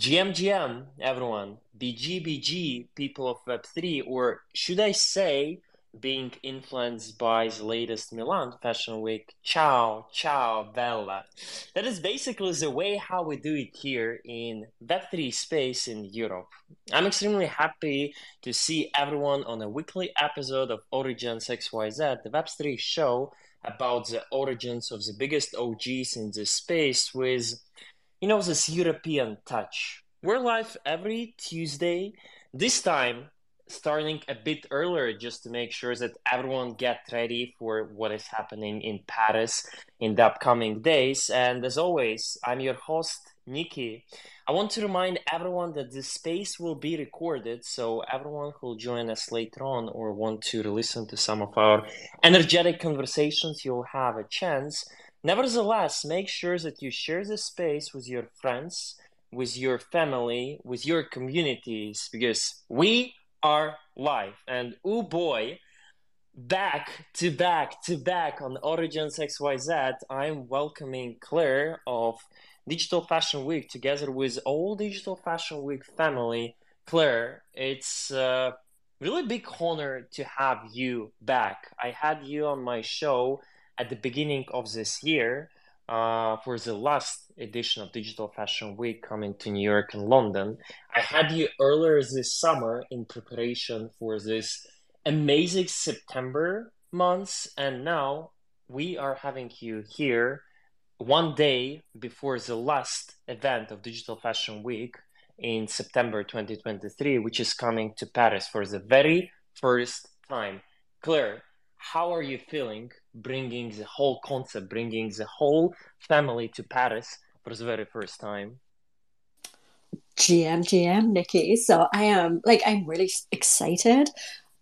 GM, GM, everyone, BG, BG, people of Web3, or should I say, being influenced by the latest Milan Fashion Week, ciao, ciao, bella. That is basically the way how we do it here in Web3 space in Europe. I'm extremely happy to see everyone on a weekly episode of OriGensXYZ, the Web3 show about the origins of the biggest OGs in this space with you know, this European touch. We're live every Tuesday, this time starting a bit earlier just to make sure that everyone get ready for what is happening in Paris in the upcoming days. And as always, I'm your host, Nikki. I want to remind everyone that this space will be recorded, so everyone who'll join us later on or want to listen to some of our energetic conversations, you'll have a chance Nevertheless, make sure that you share this space with your friends, with your family, with your communities, because we are live. And oh boy, back to back to back on OriGensXYZ, I'm welcoming Clare of Digital Fashion Week together with all Digital Fashion Week family. Clare, it's a really big honor to have you back. I had you on my show at the beginning of this year uh, for the last edition of Digital Fashion Week coming to New York and London. I had you earlier this summer in preparation for this amazing September months, and now we are having you here one day before the last event of Digital Fashion Week in September 2023, which is coming to Paris for the very first time. Clare, how are you feeling bringing the whole concept, bringing the whole family to Paris for the very first time? GM, GM, Nikki. So I am like, I'm really excited.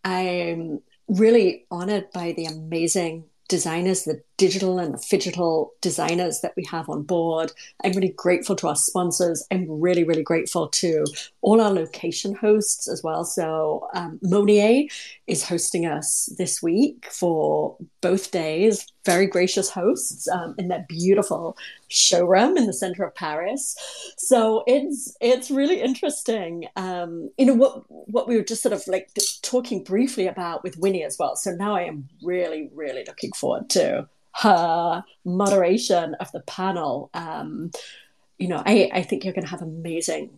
I'm really honored by the amazing designers, the digital and the digital designers that we have on board. I'm really grateful to our sponsors. I'm really, really grateful to all our location hosts as well. So, um, Monnier is hosting us this week for both days. Very gracious hosts um, in that beautiful showroom in the center of Paris. So it's it's really interesting. Um, you know what what we were just sort of like talking briefly about with Winnie as well. So now I am really really looking forward to her moderation of the panel. Um, you know, I, I think you're going to have amazing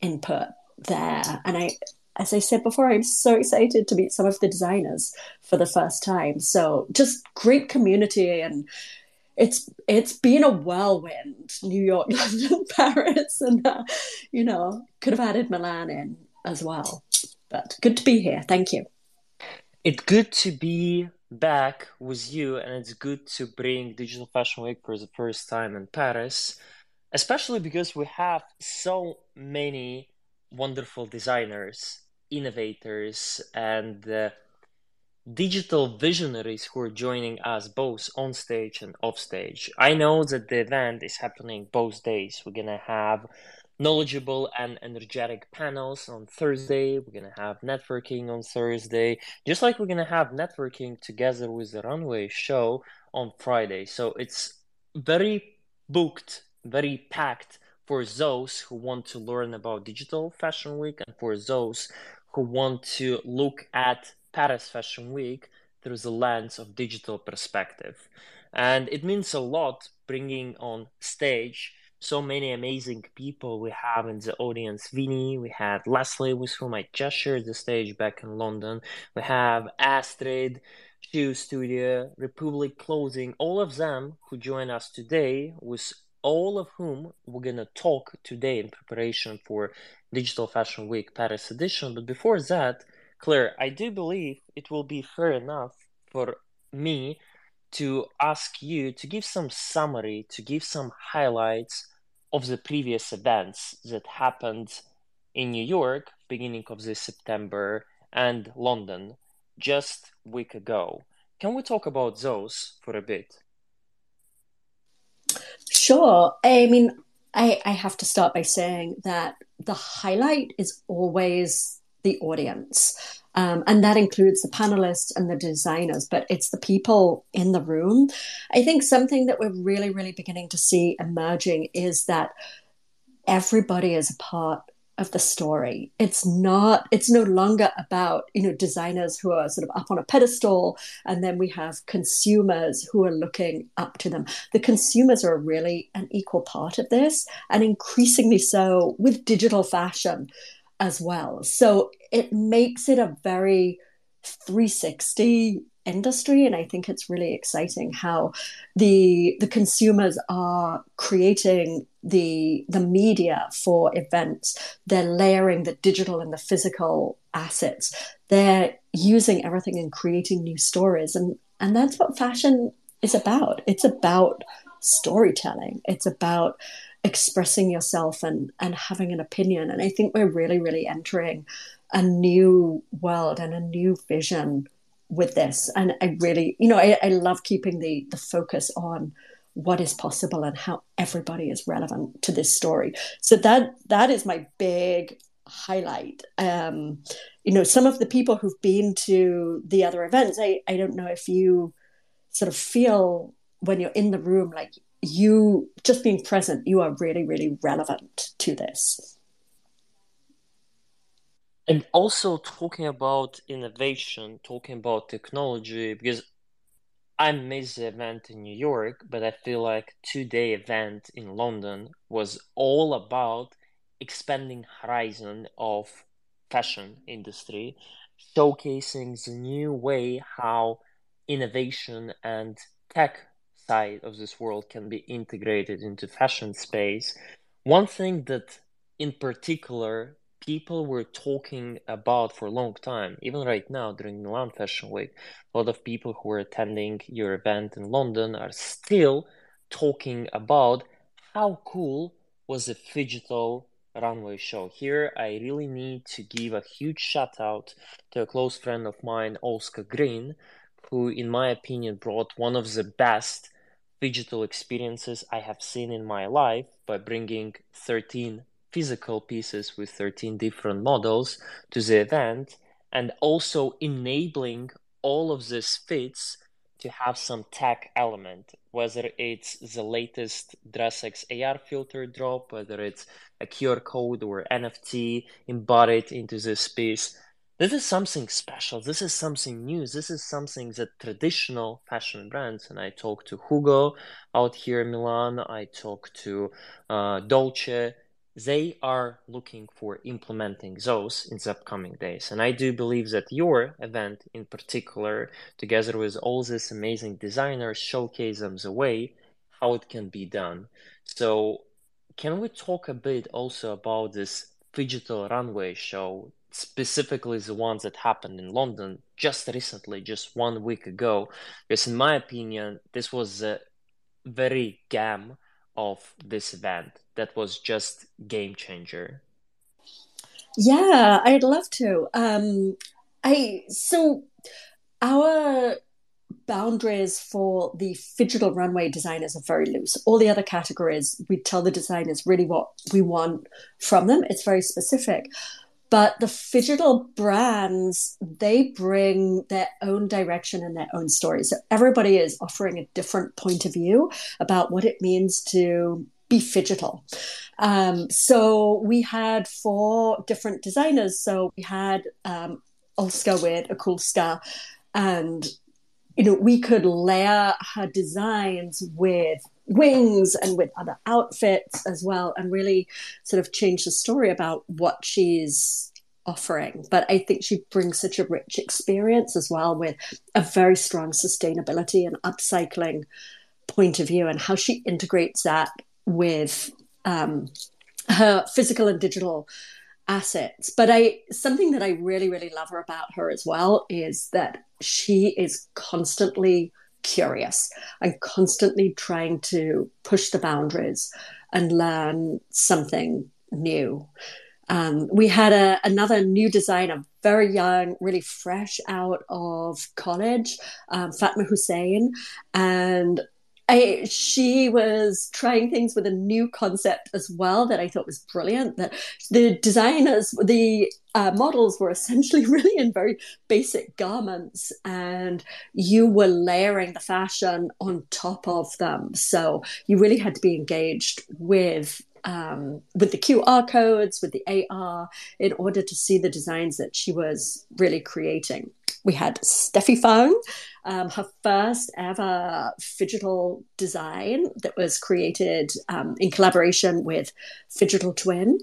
input there. And I, as I said before, I'm so excited to meet some of the designers for the first time. So just great community and it's it's been a whirlwind new york london paris and uh, you know could have added milan in as well but good to be here thank you it's good to be back with you, and it's good to bring Digital Fashion Week for the first time in Paris, especially because we have so many wonderful designers, innovators, and uh, digital visionaries who are joining us both on stage and off stage. I know that the event is happening both days. We're gonna have knowledgeable and energetic panels on Thursday. We're going to have networking on Thursday, just like we're going to have networking together with the runway show on Friday. So it's very booked, very packed for those who want to learn about Digital Fashion Week and for those who want to look at Paris Fashion Week through the lens of digital perspective. And it means a lot bringing on stage so many amazing people we have in the audience. Vinny, we had Leslie, with whom I just shared the stage back in London. We have Astrid, Shoe Studio, Republic Clothing, all of them who join us today, with all of whom we're gonna talk today in preparation for Digital Fashion Week Paris edition. But before that, Clare, I do believe it will be fair enough for me to ask you to give some summary, to give some highlights of the previous events that happened in New York, beginning of this September, and London just week ago. Can we talk about those for a bit? Sure. I mean, I, I have to start by saying that the highlight is always the audience. Um, and that includes the panelists and the designers, but it's the people in the room. I think something that we're really, really beginning to see emerging is that everybody is a part of the story. It's not, it's no longer about, you know, designers who are sort of up on a pedestal and then we have consumers who are looking up to them. The consumers are really an equal part of this and increasingly so with digital fashion as well. So it makes it a very 360 industry and i think it's really exciting how the the consumers are creating the the media for events. They're layering the digital and the physical assets. They're using everything and creating new stories and and that's what fashion is about. It's about storytelling. It's about expressing yourself and and having an opinion and i think we're really really entering a new world and a new vision with this. And I really, you know, I, I love keeping the the focus on what is possible and how everybody is relevant to this story. So that that is my big highlight. Um, you know, some of the people who've been to the other events, I, I don't know if you sort of feel when you're in the room like you just being present, you are really, really relevant to this. And also talking about innovation, talking about technology, because I missed the event in New York, but I feel like two-day event in London was all about expanding horizon of fashion industry, showcasing the new way how innovation and tech of this world can be integrated into fashion space. One thing that in particular people were talking about for a long time, even right now during Milan Fashion Week. A lot of people who are attending your event in London are still talking about how cool was the digital runway show. Here, I really need to give a huge shout out to a close friend of mine, Oscar Green, who, in my opinion, brought one of the best digital experiences I have seen in my life by bringing 13 physical pieces with 13 different models to the event and also enabling all of these fits to have some tech element, whether it's the latest DressX AR filter drop, whether it's a QR code or NFT embodied into this piece. This is something special. This is something new. This is something that traditional fashion brands, and I talk to Hugo out here in Milan, I talk to uh, Dolce, they are looking for implementing those in the upcoming days. And I do believe that your event in particular, together with all these amazing designers, showcase them the way how it can be done. So can we talk a bit also about this digital runway show, specifically the ones that happened in London just recently, just one week ago? Because in my opinion, this was a very gam of this event that was just game changer? Yeah, I'd love to. Um, I so our boundaries for the digital runway designers are very loose. All the other categories, we tell the designers really what we want from them. It's very specific. But the digital brands, they bring their own direction and their own story. So everybody is offering a different point of view about what it means to be digital. Um, so we had four different designers. So we had um, Oscar with Akulska, and you know we could layer her designs with wings and with other outfits as well, and really sort of change the story about what she's offering. But I think she brings such a rich experience as well with a very strong sustainability and upcycling point of view and how she integrates that with um, her physical and digital assets. But I something that I really, really love her about her as well is that she is constantly curious and constantly trying to push the boundaries and learn something new. Um, we had a, another new designer, very young, really fresh out of college, um, Fatma Hussein, and I, she was trying things with a new concept as well that I thought was brilliant. That the designers, the uh, models were essentially really in very basic garments, and you were layering the fashion on top of them. So you really had to be engaged with um, with the QR codes, with the AR, in order to see the designs that she was really creating. We had Steffi Fang, um, her first ever digital design that was created um, in collaboration with Phygital Twin.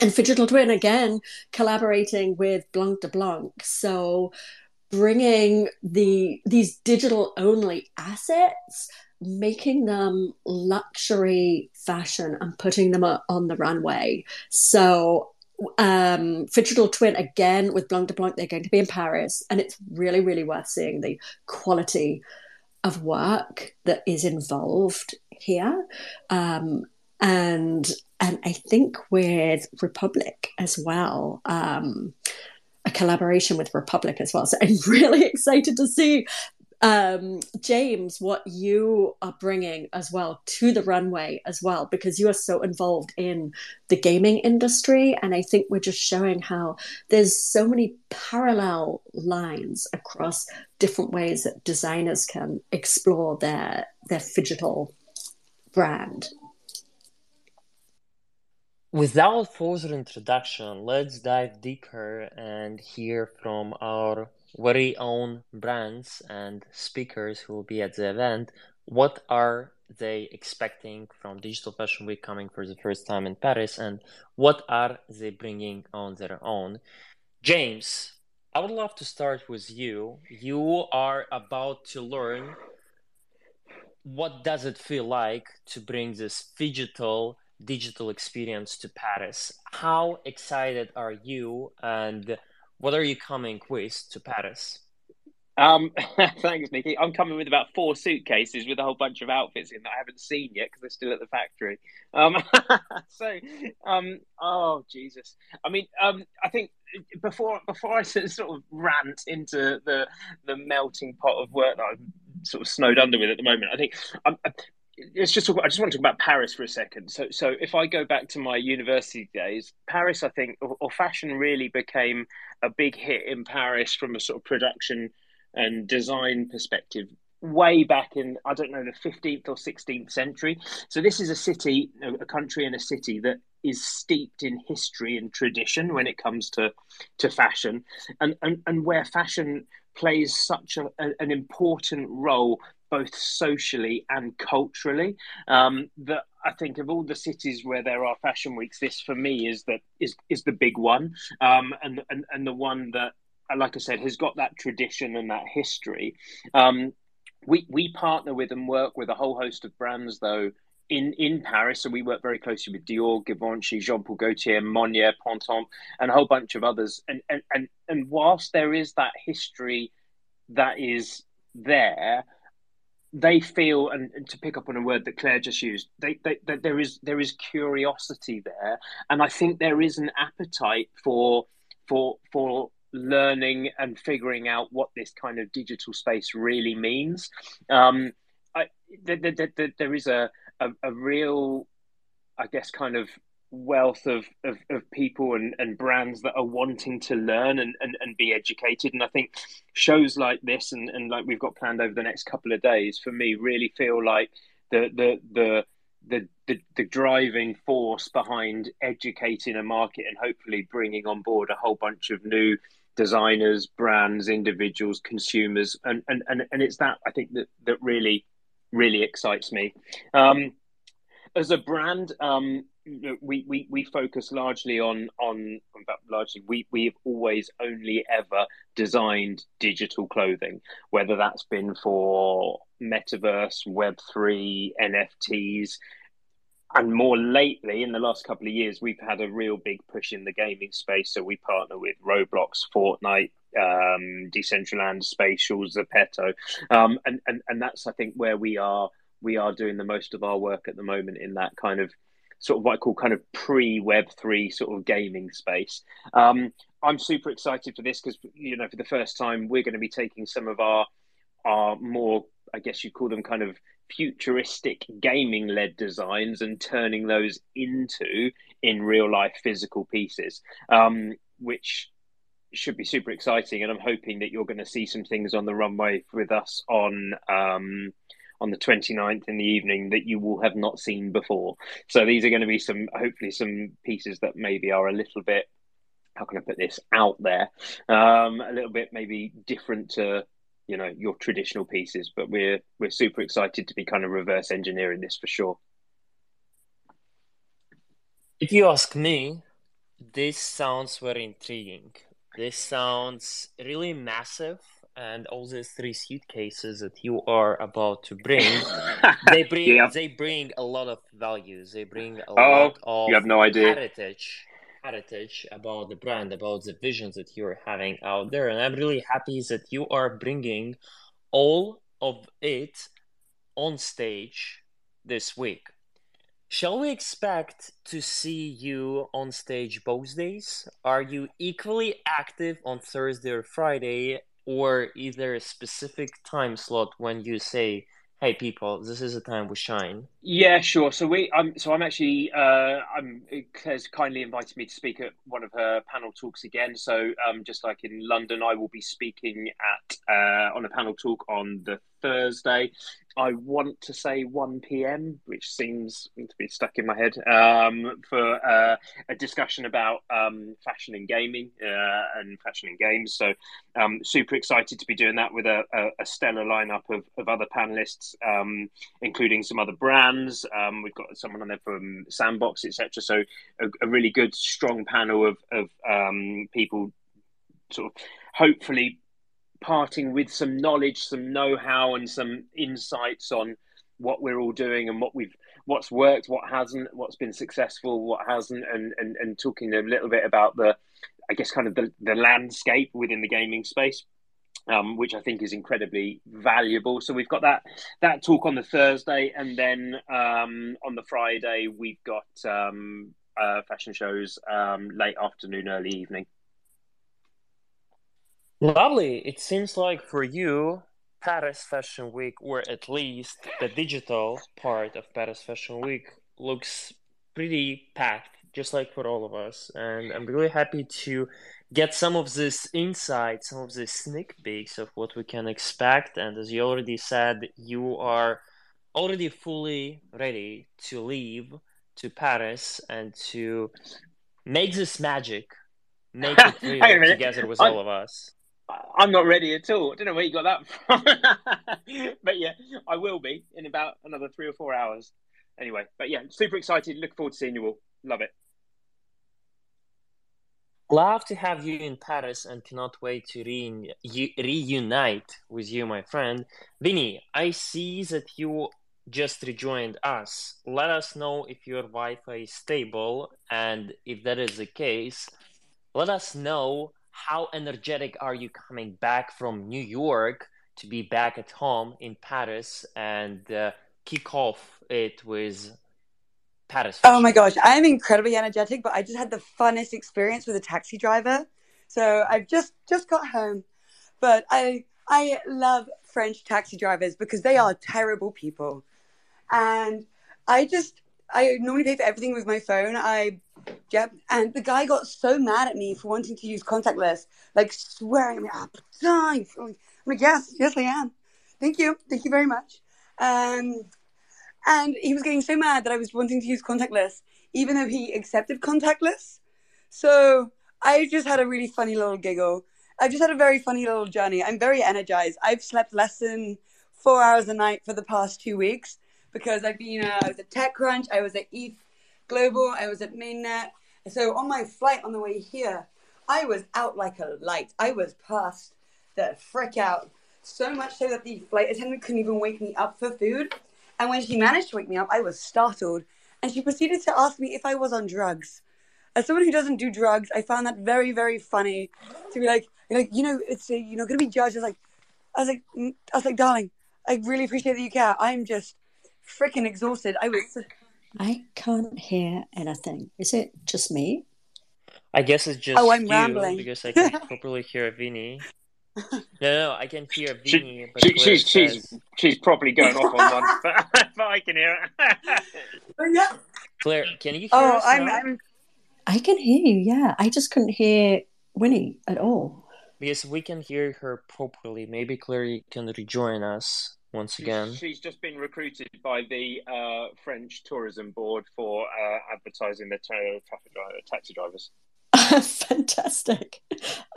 And Phygital Twin, again, collaborating with Blanc de Blanc. So bringing the these digital only assets making them luxury fashion and putting them on the runway. So um Phygital Twin again with Blanc de Blanc, they're going to be in Paris, and it's really, really worth seeing the quality of work that is involved here. Um, and and I think with Republic as well. Um, a collaboration with Republic as well. So I'm really excited to see um, James, what you are bringing as well to the runway as well, because you are so involved in the gaming industry. And I think we're just showing how there's so many parallel lines across different ways that designers can explore their their digital brand. Without further introduction, let's dive deeper and hear from our very own brands and speakers who will be at the event. What are they expecting from Digital Fashion Week coming for the first time in Paris, and what are they bringing on their own? James, I would love to start with you. You are about to learn what does it feel like to bring this digital digital experience to Paris. How excited are you, and what are you coming with to Paris? Um, thanks, Nikki. I'm coming with about four suitcases with a whole bunch of outfits in that I haven't seen yet because they're still at the factory. Um, so, um, oh Jesus! I mean, um, I think before before I sort of rant into the the melting pot of work that I'm sort of snowed under with at the moment, I think um, let's just. I just want to talk about Paris for a second. So, so if I go back to my university days, Paris, I think, or, or, fashion really became a big hit in Paris from a sort of production and design perspective way back in I don't know the 15th or 16th century. So this is a city, a country and a city that is steeped in history and tradition when it comes to to fashion, and and, and where fashion plays such a, an important role both socially and culturally. Um, that I think of all the cities where there are fashion weeks, this for me is that is is the big one, um, and, and and the one that, like I said, has got that tradition and that history. Um, we we partner with and work with a whole host of brands though in, in Paris, so we work very closely with Dior, Givenchy, Jean Paul Gaultier, Monnier, Printemps, and a whole bunch of others. And, and and and whilst there is that history that is there, they feel, and, and, to pick up on a word that Clare just used, they, they, they, there is there is curiosity there, and I think there is an appetite for for for learning and figuring out what this kind of digital space really means. Um, I, there is a, a, a real, I guess, kind of wealth of, of, of people and, and brands that are wanting to learn and, and, and be educated. And I think shows like this and, and like we've got planned over the next couple of days for me really feel like the the the the, the, the driving force behind educating a market and hopefully bringing on board a whole bunch of new designers, brands, individuals, consumers, and and and, and it's that I think that that really really excites me. Um, as a brand, um, we, we, we focus largely on on largely we we've always only ever designed digital clothing, whether that's been for metaverse, Web three, NFTs, and more lately in the last couple of years we've had a real big push in the gaming space. So we partner with Roblox, Fortnite, um, Decentraland, Spatial, Zepeto, um, and and and that's I think where we are we are doing the most of our work at the moment in that kind of sort of what I call kind of pre Web three sort of gaming space. Um, I'm super excited for this because you know for the first time we're going to be taking some of our our more I guess you call them kind of futuristic gaming led designs and turning those into in real life physical pieces, um, which should be super exciting. And I'm hoping that you're going to see some things on the runway with us on. Um, on the 29th in the evening that you will have not seen before. So these are going to be some, hopefully, some pieces that maybe are a little bit, how can I put this, out there, um, a little bit maybe different to you know your traditional pieces. But we're we're super excited to be kind of reverse engineering this for sure. If you ask me, this sounds very intriguing. This sounds really massive and all these three suitcases that you are about to bring they bring yeah. they bring a lot of values they bring a oh, lot of you have no idea. heritage heritage about the brand about the visions that you're having out there. And i'm really happy that you are bringing all of it on stage this week. Shall we expect to see you on stage both days? Are you equally active on Thursday or Friday, or is there a specific time slot when you say hey people this is the time we shine. Yeah sure. So we i'm so i'm actually uh i'm clare's kindly invited me to speak at one of her panel talks again. So um just like in london i will be speaking at uh on a panel talk on the thursday I want to say 1 p.m., which seems to be stuck in my head, um, for uh, a discussion about um, fashion and gaming uh, and fashion and games. So, um, super excited to be doing that with a, a, a stellar lineup of, of other panelists, um, including some other brands. Um, we've got someone on there from Sandbox, etc. So, a, a, really good, strong panel of, of um, people sort of hopefully parting with some knowledge, some know-how, and some insights on what we're all doing and what we've what's worked, what hasn't, what's been successful, what hasn't, and and, and talking a little bit about the, I guess, kind of the, the landscape within the gaming space. Um, which I think is incredibly valuable. So we've got that that talk on the Thursday, and then um, on the Friday we've got um, uh, fashion shows um, late afternoon, early evening. Lovely. It seems like for you, Paris Fashion Week, or at least the digital part of Paris Fashion Week, looks pretty packed, just like for all of us. And I'm really happy to get some of this insight, some of this sneak peeks of what we can expect. And as you already said, you are already fully ready to leave to Paris and to make this magic, make it real together with all of us. I'm not ready at all. I don't know where you got that from. but yeah, I will be in about another three or four hours. Anyway, but yeah, super excited. Look forward to seeing you all. Love it. Love to have you in Paris and cannot wait to re- reunite with you, my friend. Vinny, I see that you just rejoined us. Let us know if your Wi Fi is stable, and if that is the case, let us know how energetic are you coming back from New York to be back at home in Paris and uh, kick off it with Paris? Oh my gosh, I am incredibly energetic, but I just had the funnest experience with a taxi driver. So I've just just got home, but I I love French taxi drivers because they are terrible people, and I just I normally pay for everything with my phone. I Yep. And the guy got so mad at me for wanting to use contactless, like swearing at me, oh, I'm like, yes, yes, I am. Thank you. Thank you very much. Um, and he was getting so mad that I was wanting to use contactless, even though he accepted contactless. So I just had a really funny little giggle. I've just had a very funny little journey. I'm very energized. I've slept less than four hours a night for the past two weeks because I've been, uh, I was at TechCrunch, I was at ETH Global, I was at Mainnet. So on my flight on the way here, I was out like a light. I was passed the frick out. So much so that the flight attendant couldn't even wake me up for food. And when she managed to wake me up, I was startled. And she proceeded to ask me if I was on drugs. As someone who doesn't do drugs, I found that very, very funny to be like, like you know, it's uh, you know gonna be judged. I was like, I was like, mm, I was like, darling, I really appreciate that you care. I'm just freaking exhausted. I was I can't hear anything. Is it just me? I guess it's just oh, I'm you rambling. because I can't properly hear Vinny. No, no, I can hear Vinny. She, she, she's says... she's she's probably going off on one, but, but I can hear it. oh, yeah. Clare, can you hear oh, us I'm, I'm, I can hear you. Yeah, I just couldn't hear Winnie at all. Because we can hear her properly. Maybe Clare can rejoin us once again. She's just been recruited by the uh, French Tourism Board for uh, advertising the traffic driver, taxi drivers. Fantastic.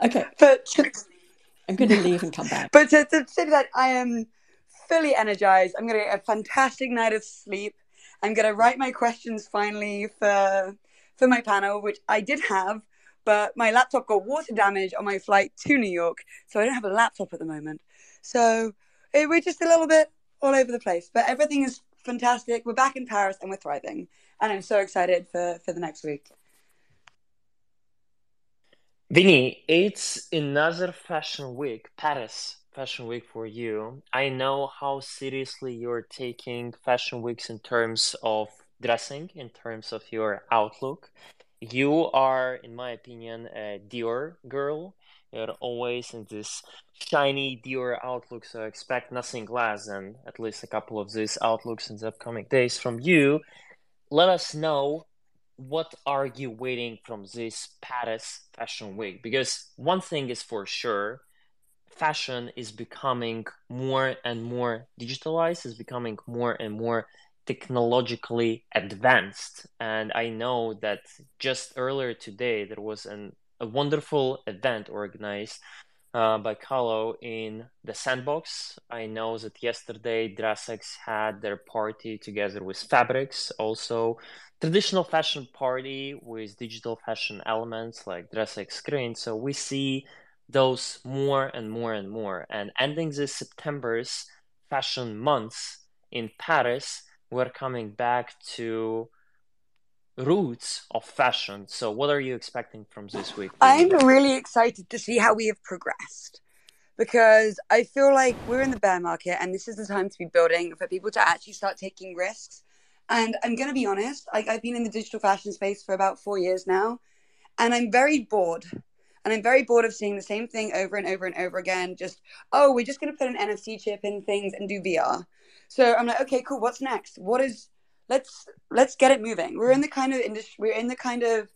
Okay, But I'm going to leave and come back. but to, to say that I am fully energized. I'm going to get a fantastic night of sleep. I'm going to write my questions finally for for my panel, which I did have, but my laptop got water damage on my flight to New York, so I don't have a laptop at the moment. So we're just a little bit all over the place, but everything is fantastic. We're back in Paris and we're thriving, and I'm so excited for for the next week. Vinny, it's another fashion week, Paris Fashion Week for you. I know how seriously you're taking fashion weeks in terms of dressing, in terms of your outlook. You are, in my opinion, a Dior girl. You're always in this shiny Dior outlook, so expect nothing less than at least a couple of these outlooks in the upcoming days from you. Let us know what are you waiting from this Paris Fashion Week? Because one thing is for sure, fashion is becoming more and more digitalized, is becoming more and more technologically advanced. And I know that just earlier today there was an, a wonderful event organized uh, by Kahlo in the Sandbox. I know that yesterday DressX had their party together with Fabrics, also traditional fashion party with digital fashion elements like DressX screen. So we see those more and more and more. And ending this September's fashion months in Paris, we're coming back to roots of fashion. So what are you expecting from this week? I'm really excited to see how we have progressed because I feel like we're in the bear market and this is the time to be building for people to actually start taking risks. And I'm going to be honest, like I've been in the digital fashion space for about four years now, and I'm very bored. And I'm very bored of seeing the same thing over and over and over again. Just, oh, we're just going to put an NFC chip in things and do VR. So I'm like, okay, cool. What's next? What is let's let's get it moving. We're in the kind of industry, we're in the kind of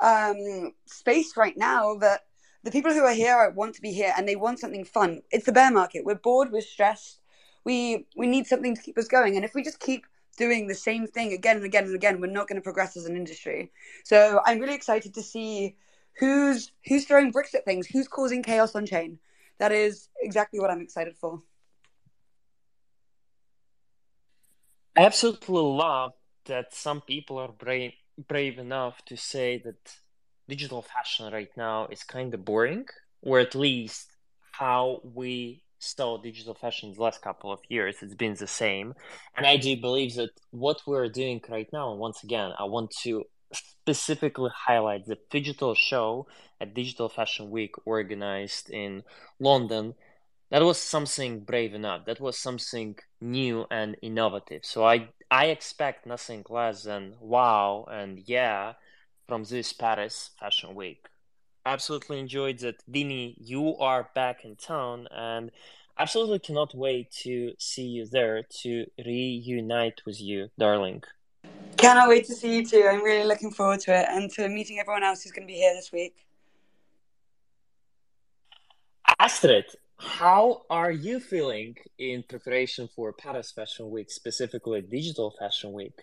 um, space right now that the people who are here want to be here and they want something fun. It's the bear market. We're bored. We're stressed. We we need something to keep us going. And if we just keep doing the same thing again and again and again, we're not going to progress as an industry. So I'm really excited to see who's who's throwing bricks at things, who's causing chaos on chain. That is exactly what I'm excited for. I absolutely love that some people are brave brave enough to say that digital fashion right now is kind of boring, or at least how we saw digital fashion in the last couple of years, it's been the same. And I do believe that what we're doing right now, once again, I want to specifically highlight the digital show at Digital Fashion Week organized in London that was something brave enough. That was something new and innovative. So I I expect nothing less than wow and yeah from this Paris Fashion Week. Absolutely enjoyed that, Dini. You are back in town, and absolutely cannot wait to see you there to reunite with you, darling. Cannot wait to see you too. I'm really looking forward to it and to meeting everyone else who's going to be here this week. Astrid, how are you feeling in preparation for Paris Fashion Week, specifically Digital Fashion Week?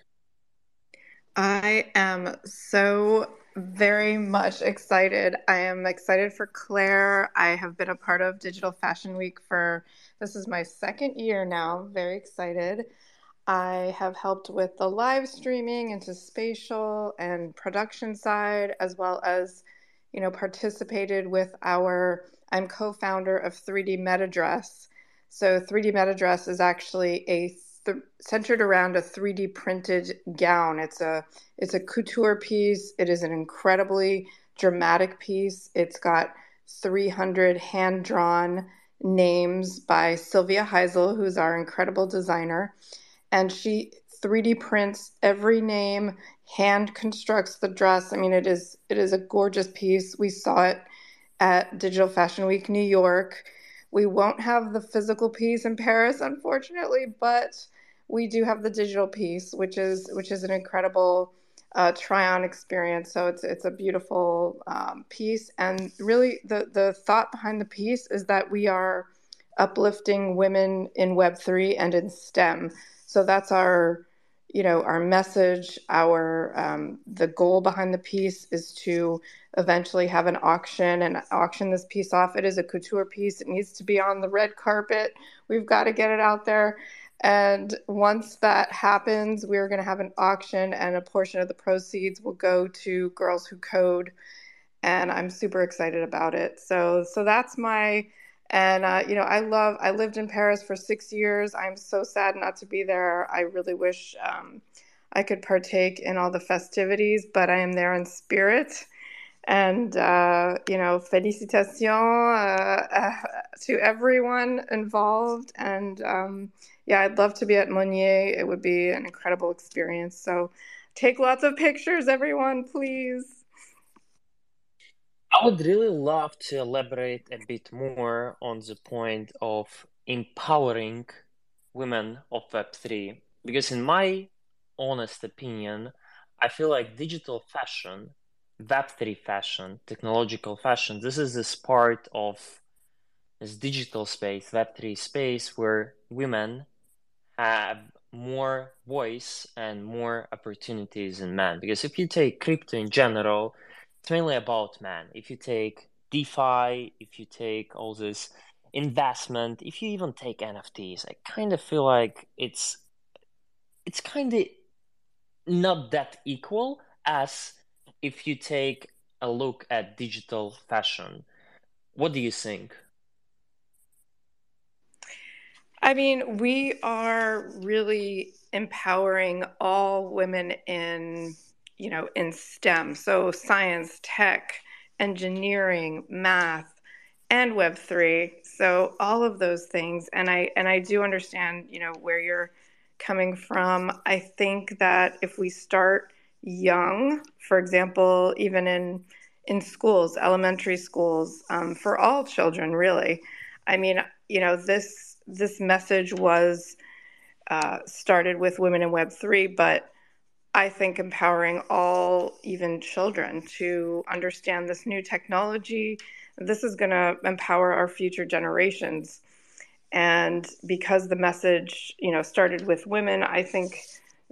I am so very much excited. I am excited for Clare. I have been a part of Digital Fashion Week for this is my second year now. Very excited. I have helped with the live streaming into spatial and production side, as well as, you know, participated with our I'm co founder of 3D MetaDress. So, 3D MetaDress is actually a th- centered around a 3D printed gown. It's a it's a couture piece. It is an incredibly dramatic piece. It's got 300 hand drawn names by Sylvia Heisel, who's our incredible designer, and she 3D prints every name, hand constructs the dress. I mean, it is it is a gorgeous piece. We saw it at Digital Fashion Week New York. We won't have the physical piece in Paris, unfortunately, but we do have the digital piece, which is which is an incredible uh, try-on experience. So it's it's a beautiful um, piece, and really the the thought behind the piece is that we are uplifting women in Web3 and in STEM. So that's our you know our message our um, the goal behind the piece is to eventually have an auction and auction this piece off. It is a couture piece. It needs to be on the red carpet. We've got to get it out there. And once that happens we're going to have an auction and a portion of the proceeds will go to girls who code. And i'm super excited about it. So so that's my and uh, you know, I love. I lived in Paris for six years. I'm so sad not to be there. I really wish um, I could partake in all the festivities, but I am there in spirit. And uh, you know, félicitations uh, uh, to everyone involved. And um, yeah, I'd love to be at Monnier. It would be an incredible experience. So, take lots of pictures, everyone, please. I would really love to elaborate a bit more on the point of empowering women of Web3 because, in my honest opinion, I feel like digital fashion, Web3 fashion, technological fashion, this is this part of this digital space, Web3 space, where women have more voice and more opportunities than men. Because if you take crypto in general, it's mainly about man. If you take DeFi, if you take all this investment, if you even take NFTs, I kind of feel like it's it's kind of not that equal as if you take a look at digital fashion. What do you think? I mean, we are really empowering all women in you know, in STEM. So science, tech, engineering, math, and Web3. So all of those things. And I and I do understand, you know, where you're coming from. I think that if we start young, for example, even in in schools, elementary schools, um, for all children, really. I mean, you know, this this message was uh, started with women in Web three, but I think empowering all, even children, to understand this new technology. This is going to empower our future generations. And because the message, you know, started with women, I think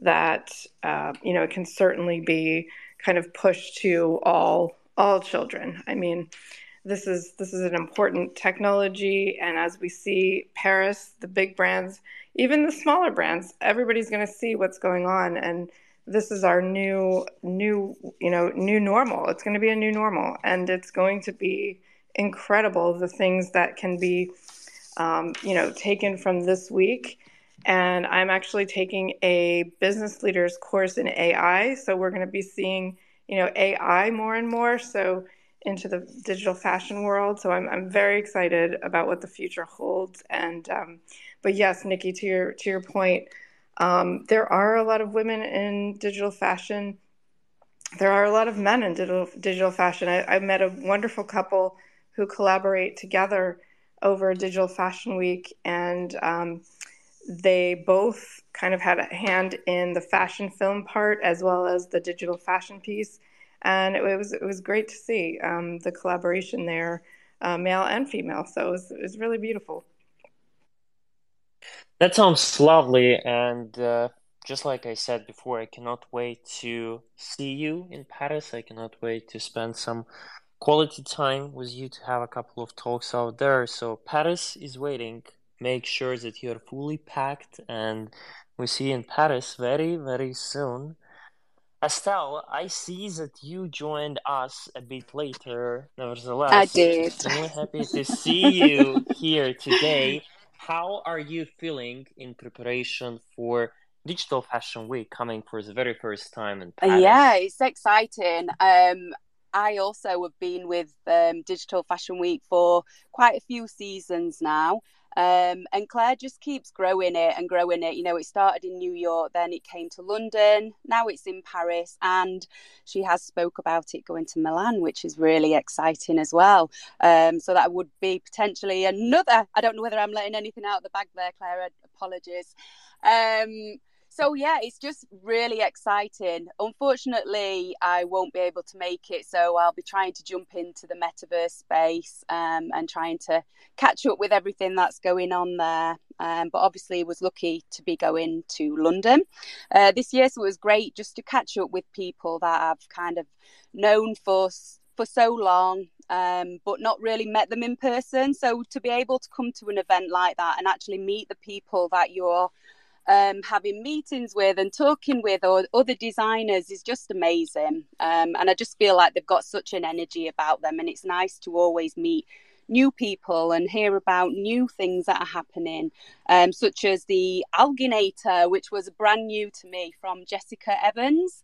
that uh, you know it can certainly be kind of pushed to all all children. I mean, this is this is an important technology, and as we see Paris, the big brands, even the smaller brands, everybody's going to see what's going on and this is our new new you know new normal. It's going to be a new normal and it's going to be incredible the things that can be um, you know taken from this week. And i'm actually taking a business leaders course in ai so we're going to be seeing you know ai more and more so into the digital fashion world. So i'm, I'm very excited about what the future holds. And um, but yes nikki to your to your point um, there are a lot of women in digital fashion. There are a lot of men in digital, digital fashion. I, I met a wonderful couple who collaborate together over Digital Fashion Week, and um, they both kind of had a hand in the fashion film part as well as the digital fashion piece. And it was it was great to see um, the collaboration there, uh, male and female. So it was, it was really beautiful. That sounds lovely, and uh, just like I said before, I cannot wait to see you in Paris. I cannot wait to spend some quality time with you to have a couple of talks out there. So Paris is waiting. Make sure that you are fully packed, and we see you in Paris very, very soon. Estelle, I see that you joined us a bit later. Nevertheless, I did. Extremely happy to see you here today how are you feeling in preparation for Digital Fashion Week coming for the very first time in Paris? Yeah, it's exciting. Um, I also have been with um, Digital Fashion Week for quite a few seasons now. Um, and Clare just keeps growing it and growing it. You know, it started in New York, then it came to London, now it's in Paris, and she has spoke about it going to Milan, which is really exciting as well. Um, so that would be potentially another. I don't know whether I'm letting anything out of the bag there, Clare. Apologies. Um, so yeah, it's just really exciting. Unfortunately, I won't be able to make it, so I'll be trying to jump into the metaverse space um, and trying to catch up with everything that's going on there. Um, but obviously, was lucky to be going to London uh, this year, so it was great just to catch up with people that I've kind of known for for so long, um, but not really met them in person. So to be able to come to an event like that and actually meet the people that you're um, having meetings with and talking with other designers is just amazing. Um, and I just feel like they've got such an energy about them, and it's nice to always meet new people and hear about new things that are happening, um, such as the Alginator, which was brand new to me from Jessica Evans.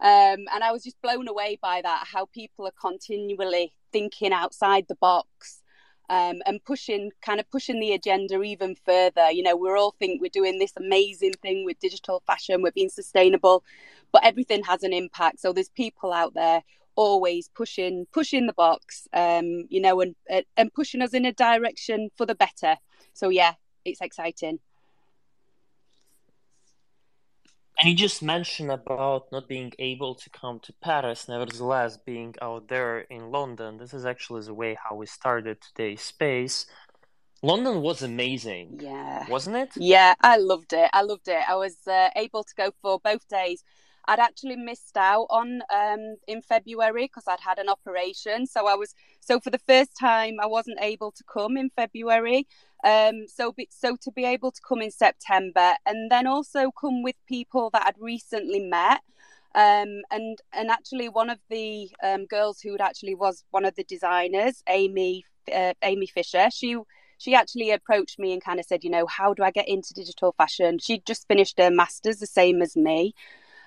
Um, and I was just blown away by that, how people are continually thinking outside the box um, and pushing kind of pushing the agenda even further. You know, we're all think we're doing this amazing thing with digital fashion, we're being sustainable, but everything has an impact. So there's people out there always pushing pushing the box, um, you know, and and pushing us in a direction for the better. So yeah, it's exciting. And you just mentioned about not being able to come to Paris, nevertheless being out there in London. This is actually the way how we started today's space. London was amazing. Yeah. Wasn't it? Yeah, I loved it. I loved it. I was uh, able to go for both days. I'd actually missed out on um, in February because I'd had an operation. So I was so for the first time I wasn't able to come in February. Um, so be, so to be able to come in September and then also come with people that I'd recently met. Um, and and actually one of the um, girls who actually was one of the designers, Amy uh, Amy Fisher, she she actually approached me and kind of said, you know, how do I get into digital fashion? She'd just finished her masters, the same as me.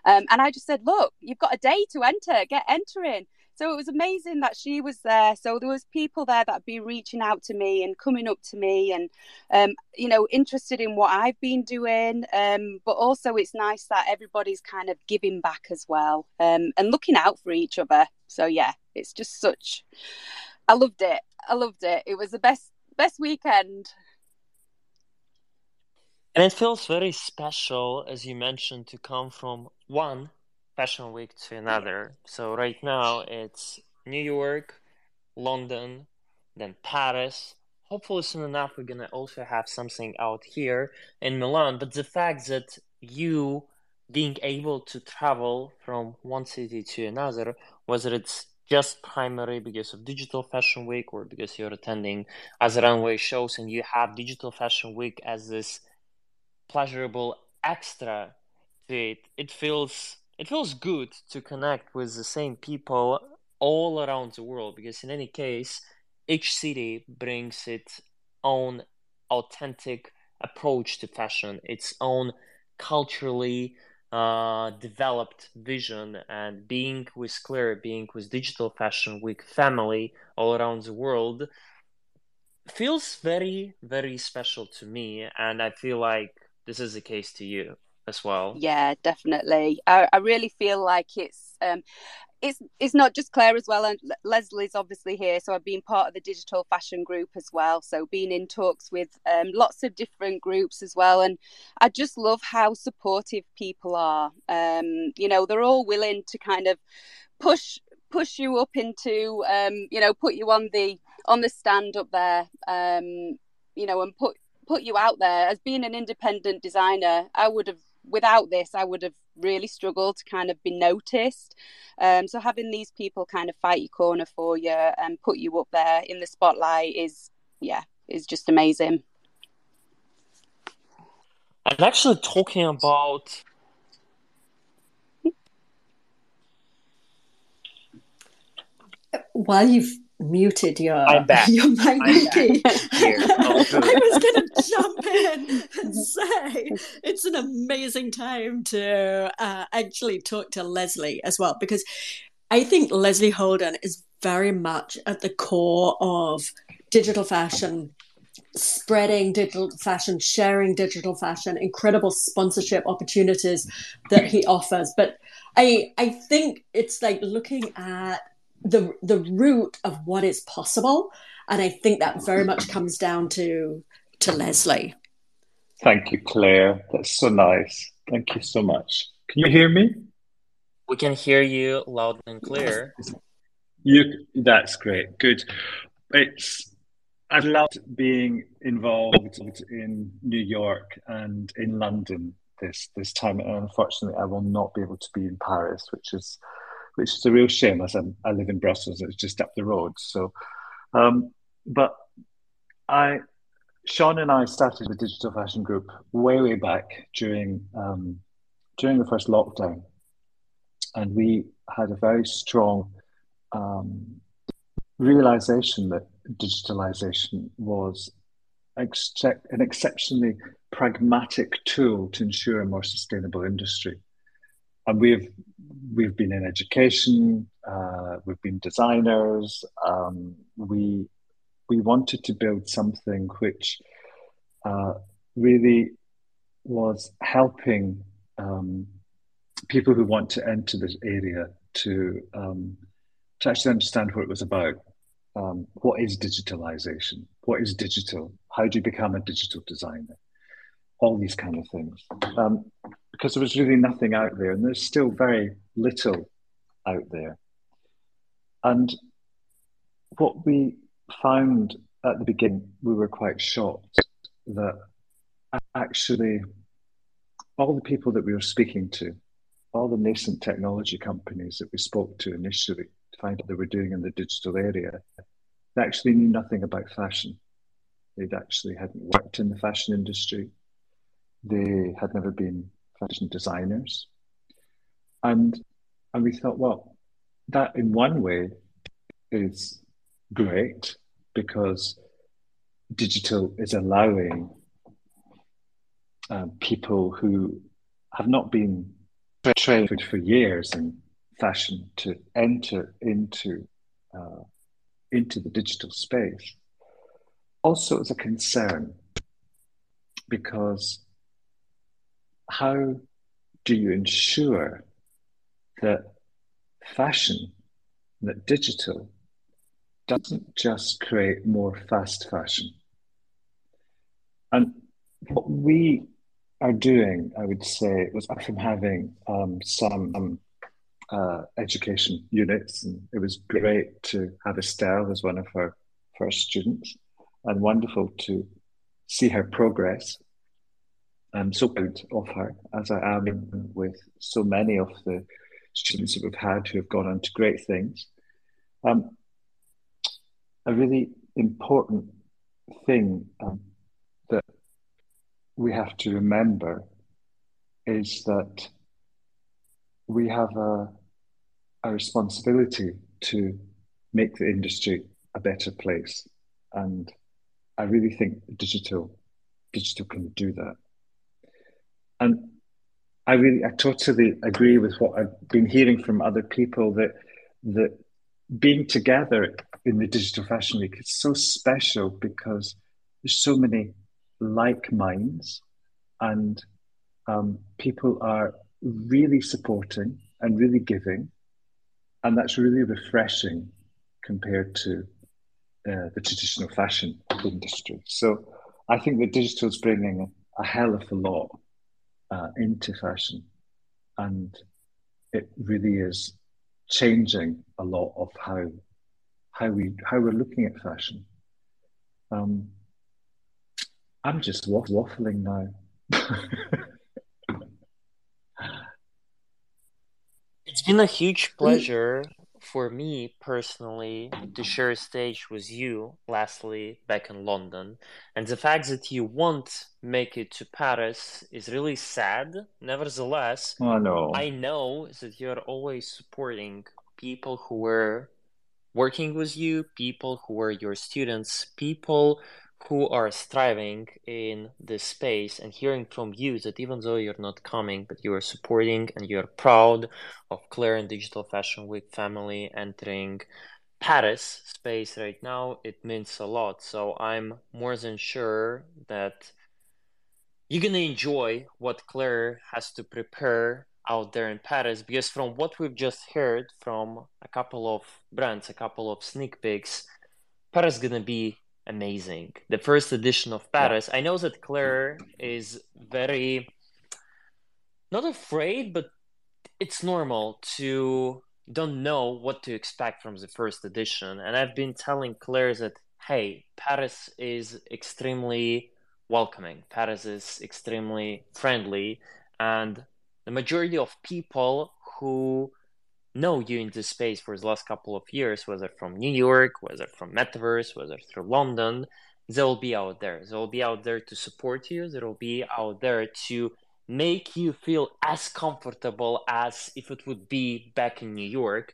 Um, and I just said, look, you've got a day to enter, get entering. So it was amazing that she was there. So there was people there that'd be reaching out to me and coming up to me and, um, you know, interested in what I've been doing. Um, but also it's nice that everybody's kind of giving back as well um, and looking out for each other. So yeah, it's just such. I loved it. I loved it. It was the best best weekend. And it feels very special, as you mentioned, to come from one fashion week to another. So right now it's New York, London, then Paris. Hopefully soon enough we're gonna also have something out here in Milan. But the fact that you being able to travel from one city to another, whether it's just primary because of digital fashion week or because you're attending as runway shows and you have digital fashion week as this pleasurable extra it it feels it feels good to connect with the same people all around the world because in any case each city brings its own authentic approach to fashion its own culturally uh, developed vision and being with Clare, being with Digital Fashion Week family all around the world feels very, very special to me. And I feel like this is the case to you as well. Yeah, definitely. I, I really feel like it's um, it's it's not just Clare as well, and Leslie's obviously here. So I've been part of the digital fashion group as well. So being in talks with um, lots of different groups as well, and I just love how supportive people are. Um, you know, they're all willing to kind of push push you up into um, you know put you on the on the stand up there um, you know and put put you out there as being an independent designer i would have without this i would have really struggled to kind of be noticed. Um, so having these people kind of fight your corner for you and put you up there in the spotlight is yeah is just amazing. And actually talking about while you've muted your I'm back. your mic, I'm back. Here. Oh. I was going to jump in and say it's an amazing time to uh, actually talk to Leslie as well because I think Leslie Holden is very much at the core of digital fashion spreading digital fashion, sharing digital fashion, incredible sponsorship opportunities that he offers. But I I think it's like looking at the the root of what is possible and i think that very much comes down to to leslie Thank you, Clare. That's so nice. Thank you so much. Can you hear me? We can hear you loud and clear. You that's great. Good. It's I've loved being involved in New York and in London this this time. And unfortunately I will not be able to be in Paris, which is which is a real shame as I'm, i live in Brussels, it's just up the road. So um, but I Sean and I started the digital fashion group way, way back during um, during the first lockdown, and we had a very strong um, realization that digitalization was ex- an exceptionally pragmatic tool to ensure a more sustainable industry. And we've we've been in education, uh, we've been designers. Um, we we wanted to build something which uh, really was helping um, people who want to enter this area to um, to actually understand what it was about. Um, what is digitalization? What is digital? How do you become a digital designer? All these kind of things. Um, because there was really nothing out there, and there's still very little out there. And what we found at the beginning, we were quite shocked that actually all the people that we were speaking to, all the nascent technology companies that we spoke to initially to find out they were doing in the digital area, they actually knew nothing about fashion. They'd actually hadn't worked in the fashion industry. They had never been fashion designers. And and we thought, well, that in one way is great because digital is allowing um, people who have not been trained for years in fashion to enter into uh, into the digital space. Also, as a concern because how do you ensure that fashion, that digital, doesn't just create more fast fashion? And what we are doing, I would say, was from having um, some um, uh, education units, and it was great to have Estelle as one of our first students, and wonderful to see her progress. I'm so proud of her, as I am with so many of the students that we've had who have gone on to great things. Um, a really important thing um, that we have to remember is that we have a, a responsibility to make the industry a better place. And I really think digital digital can do that. And I really, I totally agree with what I've been hearing from other people that that being together in the Digital Fashion Week is so special because there's so many like minds and um, people are really supporting and really giving. And that's really refreshing compared to uh, the traditional fashion industry. So I think that digital is bringing a hell of a lot uh, into fashion, and it really is changing a lot of how how we how we're looking at fashion. Um, I'm just waffling now. it's been a huge pleasure for me personally to share a stage with you Leslie back in london and the fact that you won't make it to paris is really sad nevertheless oh, no. i know that you're always supporting people who were working with you people who were your students people who are striving in this space and hearing from you that even though you're not coming, but you are supporting and you're proud of Clare and Digital Fashion Week family entering Paris space right now, it means a lot. So I'm more than sure that you're gonna enjoy what Clare has to prepare out there in Paris because from what we've just heard from a couple of brands, a couple of sneak peeks, Paris is gonna be amazing. The first edition of Paris. I know that Clare is very not afraid, but it's normal to don't know what to expect from the first edition. And I've been telling Clare that hey, Paris is extremely welcoming. Paris is extremely friendly, and the majority of people who know you in this space for the last couple of years, whether from New York, whether from Metaverse, whether through London, they'll be out there. They'll be out there to support you. They'll be out there to make you feel as comfortable as if it would be back in New York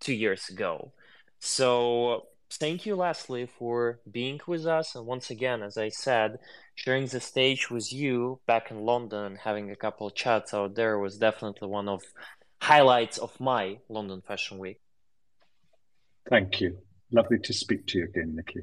two years ago. So thank you, Leslie, for being with us. And once again, as I said, sharing the stage with you back in London, and having a couple of chats out there was definitely one of highlights of my London Fashion Week. Thank you. Lovely to speak to you again, Nikki.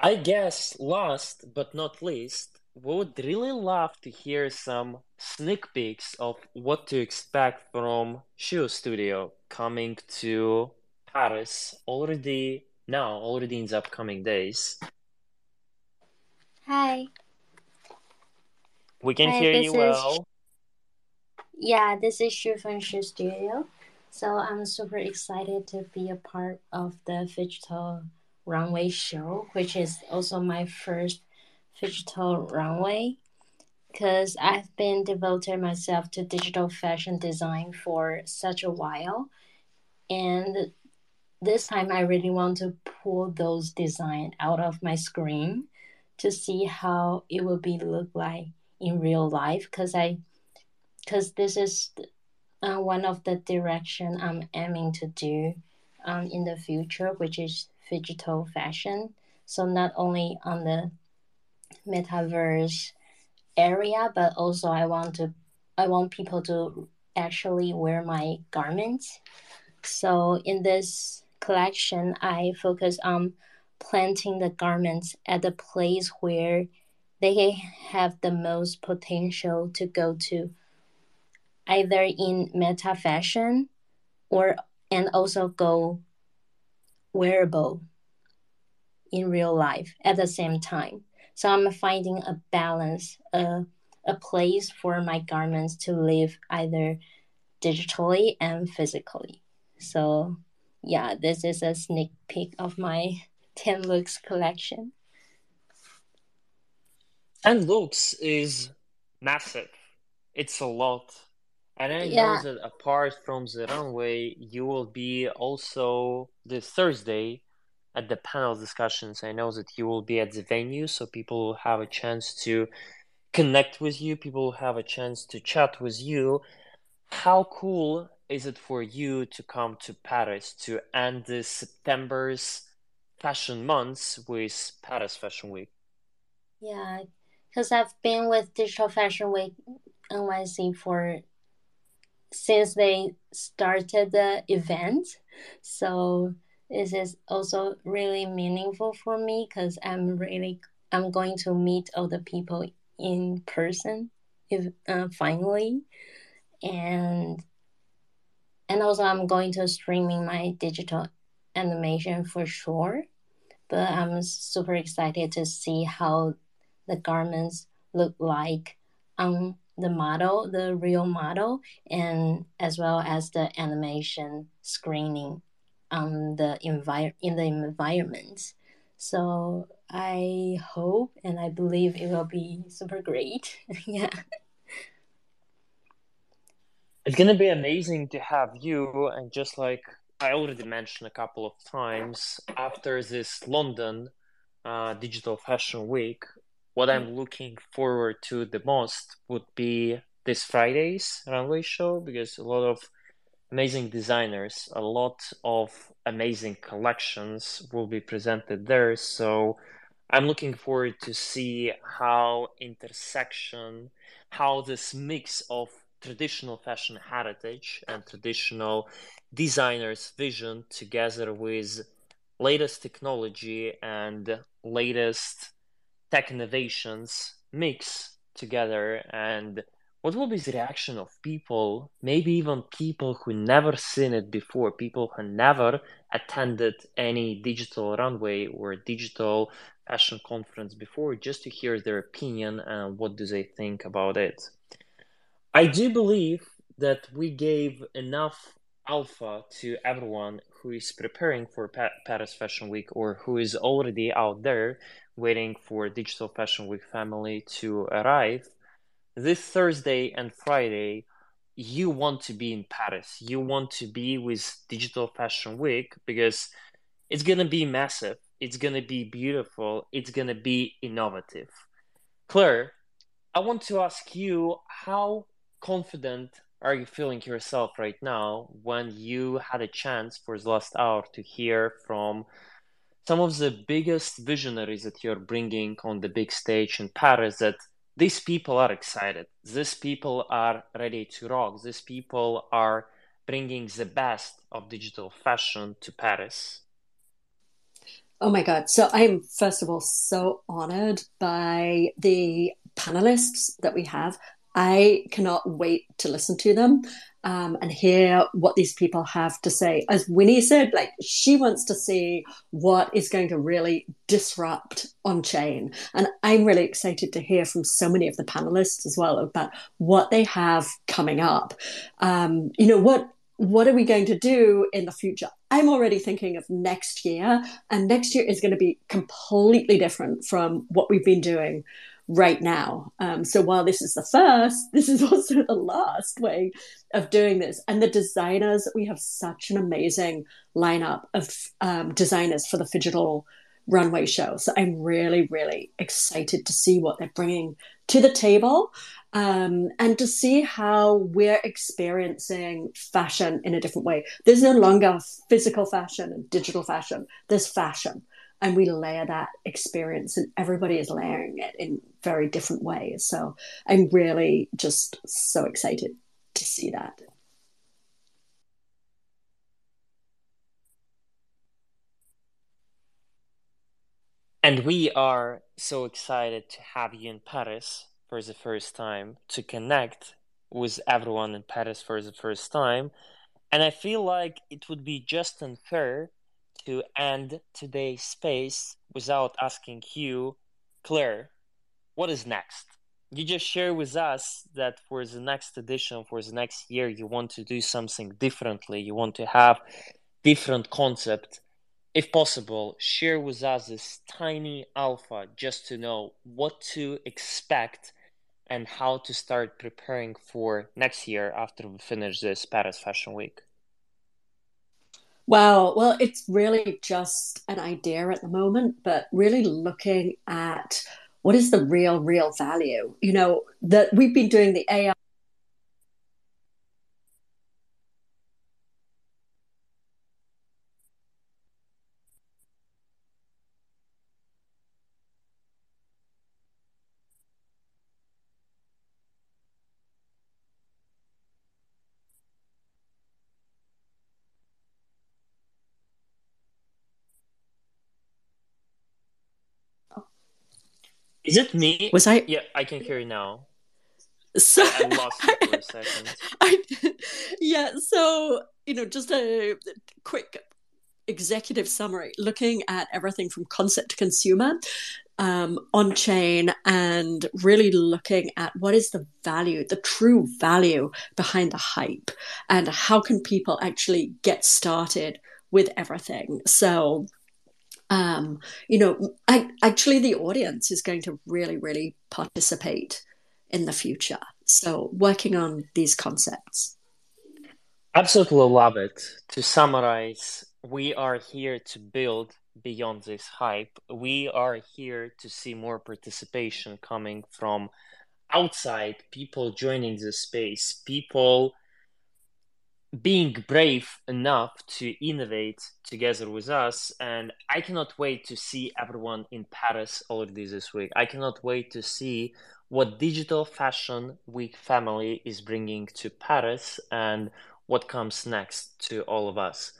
I guess last but not least, we would really love to hear some sneak peeks of what to expect from Shu Studio coming to Paris already now, already in the upcoming days. Hi. We can Hi, hear you is well. Yeah, this is Shu from Shu Studio. So I'm super excited to be a part of the digital runway show, which is also my first digital runway because I've been devoting myself to digital fashion design for such a while. And this time I really want to pull those design out of my screen to see how it will be look like in real life because I because this is uh, one of the direction I'm aiming to do um, in the future, which is digital fashion. So not only on the metaverse area, but also I want to I want people to actually wear my garments. So in this collection, I focus on planting the garments at the place where they have the most potential to go to either in meta fashion or and also go wearable in real life at the same time. So I'm finding a balance, a, a place for my garments to live either digitally and physically. So yeah, this is a sneak peek of my 10 looks collection. And looks is massive. It's a lot. And I know Yeah, that apart from the runway, you will be also this Thursday at the panel discussions. I know that you will be at the venue, so people will have a chance to connect with you, people will have a chance to chat with you. How cool is it for you to come to Paris to end this September's fashion months with Paris Fashion Week? yeah, because I've been with Digital Fashion Week NYC for since they started the event. So this is also really meaningful for me because I'm really I'm going to meet all the people in person if uh, finally and and also I'm going to streaming my digital animation for sure but I'm super excited to see how the garments look like on the model, the real model, and as well as the animation screening on the envir- in the environment. So I hope and I believe it will be super great. yeah. It's gonna be amazing to have you, and just like I already mentioned a couple of times, after this London uh, Digital Fashion Week, what I'm mm-hmm. looking forward to the most would be this Friday's runway show because a lot of amazing designers, a lot of amazing collections will be presented there. So I'm looking forward to see how intersection, how this mix of traditional fashion heritage and traditional designers' vision together with latest technology and latest tech innovations mix together and what will be the reaction of people, maybe even people who never seen it before, people who never attended any digital runway or digital fashion conference before, just to hear their opinion and what do they think about it. I do believe that we gave enough alpha to everyone who is preparing for pa- Paris Fashion Week or who is already out there waiting for Digital Fashion Week family to arrive. This Thursday and Friday, you want to be in Paris. You want to be with Digital Fashion Week because it's going to be massive. It's going to be beautiful. It's going to be innovative. Clare, I want to ask you how confident are you feeling yourself right now when you had a chance for the last hour to hear from some of the biggest visionaries that you're bringing on the big stage in Paris that these people are excited. These people are ready to rock. These people are bringing the best of digital fashion to Paris. Oh my God. So I'm, first of all, so honored by the panelists that we have. I cannot wait to listen to them um, and hear what these people have to say. As Winnie said, like she wants to see what is going to really disrupt on chain. And I'm really excited to hear from so many of the panelists as well about what they have coming up. Um, you know, what what are we going to do in the future? I'm already thinking of next year, and next year is going to be completely different from what we've been doing right now. Um, so while this is the first, this is also the last way of doing this. And the designers, we have such an amazing lineup of um, designers for the Phygital runway show. So I'm really, really excited to see what they're bringing to the table. Um, and to see how we're experiencing fashion in a different way. There's no longer physical fashion and digital fashion. There's fashion and we layer that experience and everybody is layering it in very different ways. So i'm really just so excited to see that. And we are so excited to have you in paris for the first time to connect with everyone in paris for the first time. And i feel like it would be just unfair to end today's space without asking you, Clare, what is next? You just share with us that for the next edition, for the next year, you want to do something differently. You want to have different concept. If possible, share with us this tiny alpha just to know what to expect and how to start preparing for next year after we finish this Paris Fashion Week. Well, well, it's really just an idea at the moment, but really looking at what is the real, real value. You know, that we've been doing the AI Is it me? Was I? Yeah, I can hear you now. So I, I lost you for a second. I, yeah, so you know, just a quick executive summary, looking at everything from concept to consumer. Um, on chain and really looking at what is the value, the true value behind the hype, and how can people actually get started with everything. So, um, you know, I, actually, the audience is going to really, really participate in the future. So, working on these concepts. Absolutely love it. To summarize, we are here to build beyond this hype. We are here to see more participation coming from outside, people joining the space, people being brave enough to innovate together with us. And I cannot wait to see everyone in Paris already this week. I cannot wait to see what Digital Fashion Week family is bringing to Paris and what comes next to all of us.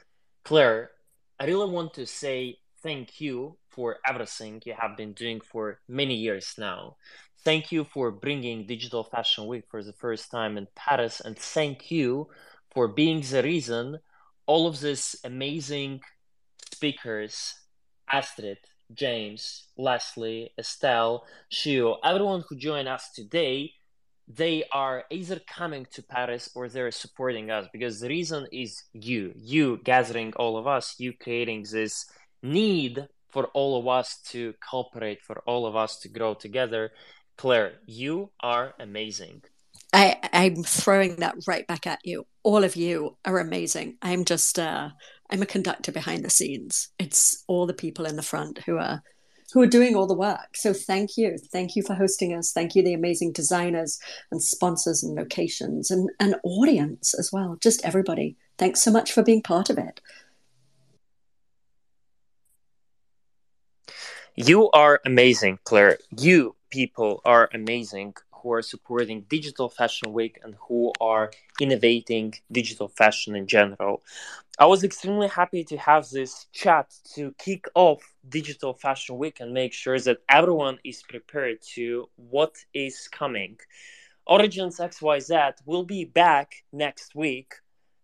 Clare, I really want to say thank you for everything you have been doing for many years now. Thank you for bringing Digital Fashion Week for the first time in Paris, and thank you for being the reason all of these amazing speakers, Astrid, James, Leslie, Estelle, Shio, everyone who joined us today, they are either coming to Paris or they're supporting us because the reason is you, you gathering all of us, you creating this need for all of us to cooperate, for all of us to grow together. Clare, you are amazing. I, I'm throwing that right back at you. All of you are amazing. I'm just uh, I'm a conductor behind the scenes. It's all the people in the front who are who are doing all the work. So thank you. Thank you for hosting us. Thank you, the amazing designers and sponsors and locations and, and audience as well. Just everybody. Thanks so much for being part of it. You are amazing, Clare. You people are amazing who are supporting Digital Fashion Week and who are innovating digital fashion in general. I was extremely happy to have this chat to kick off Digital Fashion Week and make sure that everyone is prepared to what is coming. OriGensXYZ will be back next week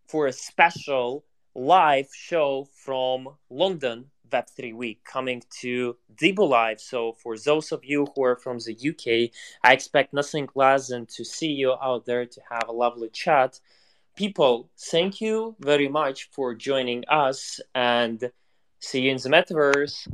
for a special live show from London Web3 week coming to Dibu Live. So, for those of you who are from the UK, I expect nothing less than to see you out there to have a lovely chat. People, thank you very much for joining us and see you in the metaverse.